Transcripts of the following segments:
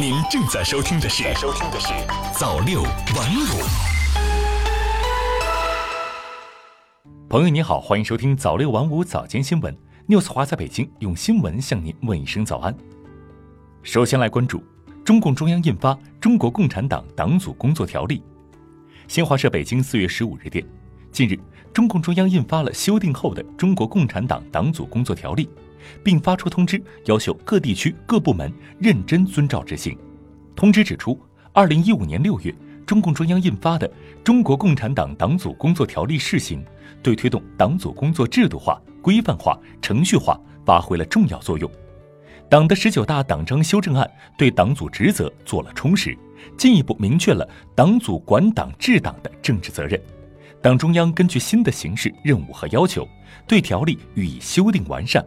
您正在收听的是《收听的是早六晚五》。朋友您好，欢迎收听早六晚五早间新闻。News 华在北京用新闻向您问一声早安。首先来关注中共中央印发《中国共产党党组工作条例》。新华社北京四月十五日电，近日，中共中央印发了修订后的《中国共产党党组工作条例》。并发出通知，要求各地区各部门认真遵照执行。通知指出，二零一五年六月，中共中央印发的《中国共产党党组工作条例》试行，对推动党组工作制度化、规范化、程序化发挥了重要作用。党的十九大党章修正案对党组职责做了充实，进一步明确了党组管党治党的政治责任。党中央根据新的形势、任务和要求，对条例予以修订完善。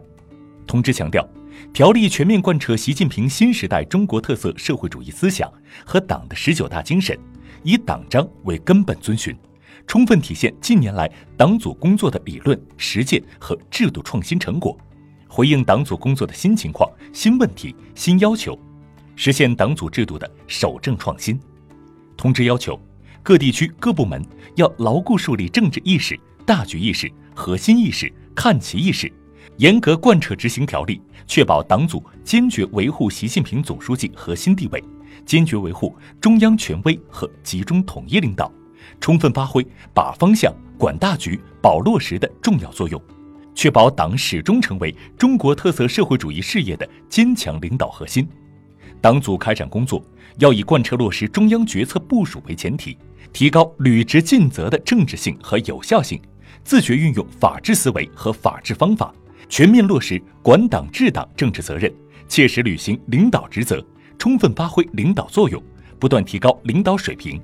通知强调，条例全面贯彻习近平新时代中国特色社会主义思想和党的十九大精神，以党章为根本遵循，充分体现近年来党组工作的理论实践和制度创新成果，回应党组工作的新情况、新问题、新要求，实现党组制度的守正创新。通知要求，各地区各部门要牢固树立政治意识、大局意识、核心意识、看齐意识。严格贯彻执行条例，确保党组坚决维护习近平总书记核心地位，坚决维护中央权威和集中统一领导，充分发挥把方向、管大局、保落实的重要作用，确保党始终成为中国特色社会主义事业的坚强领导核心。党组开展工作要以贯彻落实中央决策部署为前提，提高履职尽责的政治性和有效性，自觉运用法治思维和法治方法。全面落实管党治党政治责任，切实履行领导职责，充分发挥领导作用，不断提高领导水平。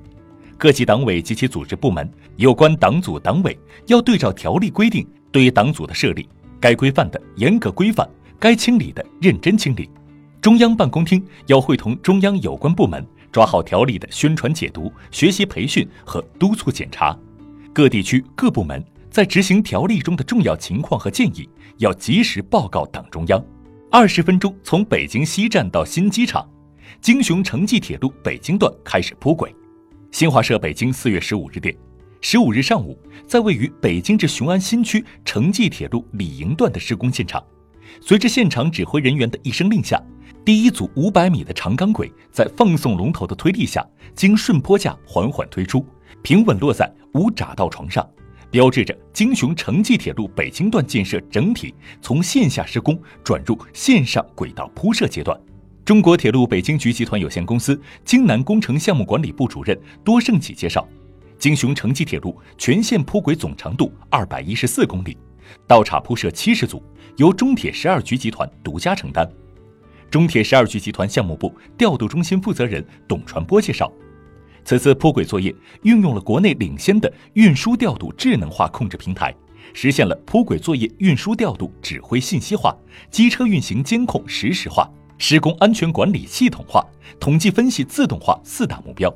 各级党委及其组织部门有关党组党委要对照条例规定，对党组的设立，该规范的严格规范，该清理的认真清理。中央办公厅要会同中央有关部门抓好条例的宣传解读、学习培训和督促检查。各地区各部门。在执行条例中的重要情况和建议，要及时报告党中央。二十分钟从北京西站到新机场，京雄城际铁路北京段开始铺轨。新华社北京四月十五日电，十五日上午，在位于北京至雄安新区城际铁路李营段的施工现场，随着现场指挥人员的一声令下，第一组五百米的长钢轨在放送龙头的推力下，经顺坡架缓缓推出，平稳落在无闸道床上。标志着京雄城际铁路北京段建设整体从线下施工转入线上轨道铺设阶段。中国铁路北京局集团有限公司京南工程项目管理部主任多胜启介绍，京雄城际铁路全线铺轨总长度二百一十四公里，道岔铺设七十组，由中铁十二局集团独家承担。中铁十二局集团项目部调度中心负责人董传波介绍。此次铺轨作业运用了国内领先的运输调度智能化控制平台，实现了铺轨作业运输调度指挥信息化、机车运行监控实时化、施工安全管理系统化、统计分析自动化四大目标。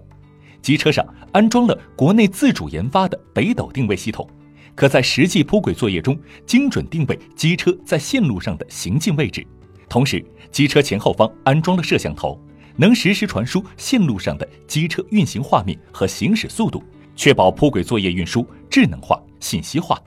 机车上安装了国内自主研发的北斗定位系统，可在实际铺轨作业中精准定位机车在线路上的行进位置。同时，机车前后方安装了摄像头。能实时传输线路上的机车运行画面和行驶速度，确保铺轨作业运输智能化、信息化。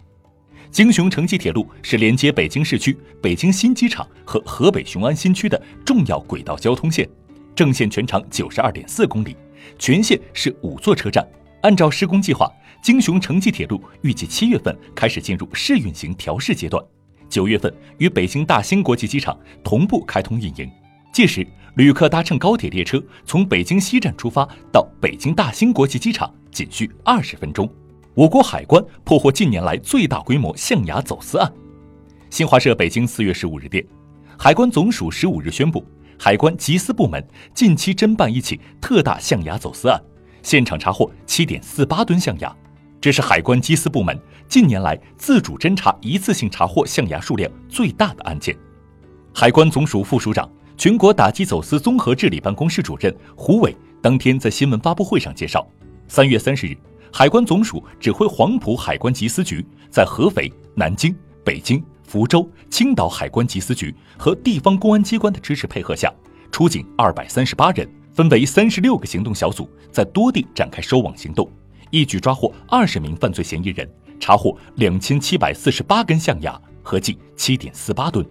京雄城际铁路是连接北京市区、北京新机场和河北雄安新区的重要轨道交通线，正线全长九十二点四公里，全线是五座车站。按照施工计划，京雄城际铁路预计七月份开始进入试运行调试阶段，九月份与北京大兴国际机场同步开通运营。届时，旅客搭乘高铁列车从北京西站出发到北京大兴国际机场仅需二十分钟。我国海关破获近年来最大规模象牙走私案。新华社北京四月十五日电，海关总署十五日宣布，海关缉私部门近期侦办一起特大象牙走私案，现场查获七点四八吨象牙，这是海关缉私部门近年来自主侦查一次性查获象牙数量最大的案件。海关总署副署长。全国打击走私综合治理办公室主任胡伟当天在新闻发布会上介绍，三月三十日，海关总署指挥黄埔海关缉私局在合肥、南京、北京、福州、青岛海关缉私局和地方公安机关的支持配合下，出警二百三十八人，分为三十六个行动小组，在多地展开收网行动，一举抓获二十名犯罪嫌疑人，查获两千七百四十八根象牙，合计七点四八吨。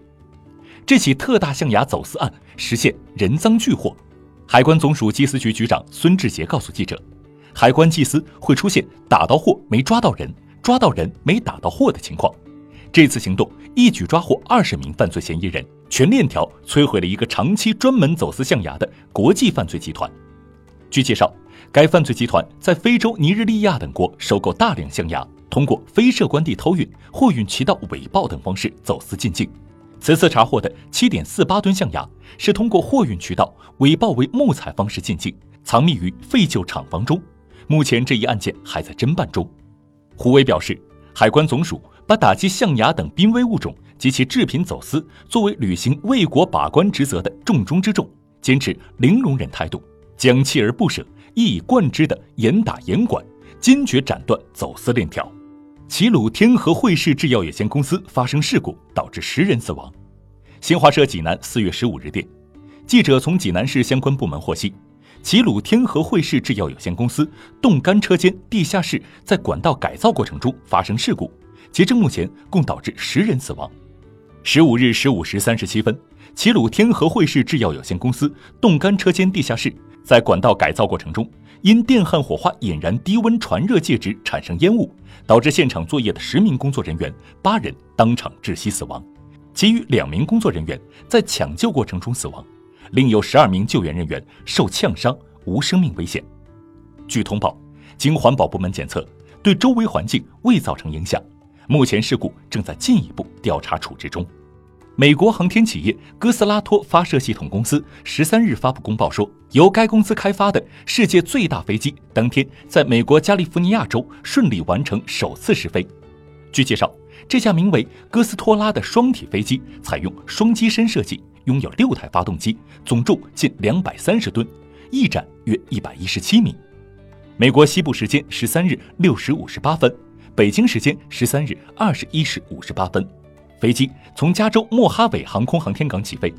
这起特大象牙走私案实现人赃俱获。海关总署缉私局局长孙志杰告诉记者，海关缉私会出现打到货没抓到人，抓到人没打到货的情况。这次行动一举抓获二十名犯罪嫌疑人。全链条摧毁了一个长期专门走私象牙的国际犯罪集团。据介绍，该犯罪集团在非洲尼日利亚等国收购大量象牙，通过非设关地偷运、货运渠道伪报等方式走私进境。此次查获的七点四八吨象牙是通过货运渠道伪报为木材方式进境，藏匿于废旧厂房中。目前这一案件还在侦办中。胡伟表示，海关总署把打击象牙等濒危物种。及其制品走私作为履行为国把关职责的重中之重，坚持零容忍态度，将锲而不舍、一以贯之的严打严管，坚决斩断走私链条。齐鲁天河汇市制药有限公司发生事故，导致十人死亡。新华社济南四月十五日电，记者从济南市相关部门获悉，齐鲁天河汇市制药有限公司冻干车间地下室在管道改造过程中发生事故，截至目前共导致十人死亡。十五日十五时三十七分，齐鲁天河汇市制药有限公司冻干车间地下室在管道改造过程中，因电焊火花引燃低温传热介质产生烟雾，导致现场作业的十名工作人员八人当场窒息死亡，其余两名工作人员在抢救过程中死亡，另有十二名救援人员受呛伤，无生命危险。据通报，经环保部门检测，对周围环境未造成影响。目前事故正在进一步调查处置中。美国航天企业哥斯拉托发射系统公司十三日发布公报说，由该公司开发的世界最大飞机当天在美国加利福尼亚州顺利完成首次试飞。据介绍，这架名为“哥斯托拉”的双体飞机采用双机身设计，拥有六台发动机，总重近两百三十吨，翼展约一百一十七米。美国西部时间十三日六时五十八分。北京时间十三日二十一时五十八分，飞机从加州莫哈韦航空航天港起飞，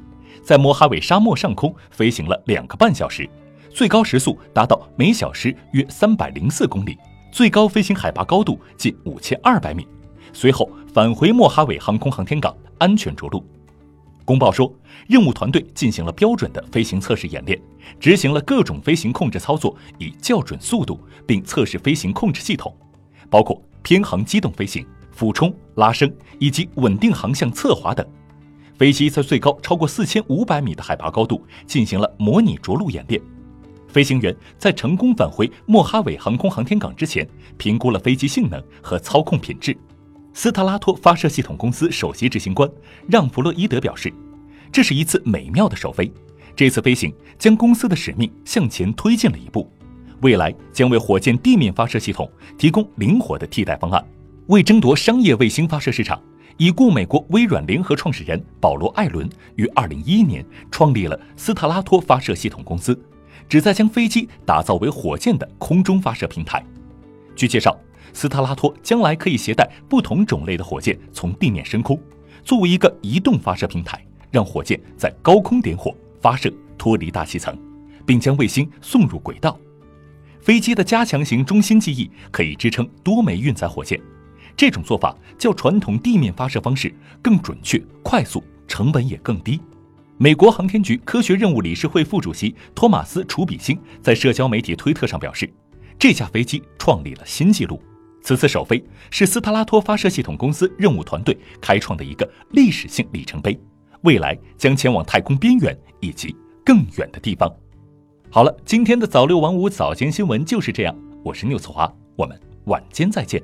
在莫哈韦沙漠上空飞行了两个半小时，最高时速达到每小时约三百零四公里，最高飞行海拔高度近五千二百米。随后返回莫哈韦航空航天港安全着陆。公报说，任务团队进行了标准的飞行测试演练，执行了各种飞行控制操作，以校准速度，并测试飞行控制系统，包括。偏航机动飞行、俯冲、拉升以及稳定航向侧滑等，飞机在最高超过四千五百米的海拔高度进行了模拟着陆演练。飞行员在成功返回莫哈韦航空航天港之前，评估了飞机性能和操控品质。斯特拉托发射系统公司首席执行官让·弗洛伊德表示：“这是一次美妙的首飞，这次飞行将公司的使命向前推进了一步。”未来将为火箭地面发射系统提供灵活的替代方案。为争夺商业卫星发射市场，已故美国微软联合创始人保罗·艾伦于二零一一年创立了斯特拉托发射系统公司，旨在将飞机打造为火箭的空中发射平台。据介绍，斯特拉托将来可以携带不同种类的火箭从地面升空，作为一个移动发射平台，让火箭在高空点火发射，脱离大气层，并将卫星送入轨道。飞机的加强型中心记忆可以支撑多枚运载火箭，这种做法较传统地面发射方式更准确、快速，成本也更低。美国航天局科学任务理事会副主席托马斯·楚比星在社交媒体推特上表示，这架飞机创立了新纪录。此次首飞是斯特拉托发射系统公司任务团队开创的一个历史性里程碑，未来将前往太空边缘以及更远的地方。好了，今天的早六晚五早间新闻就是这样。我是六次华，我们晚间再见。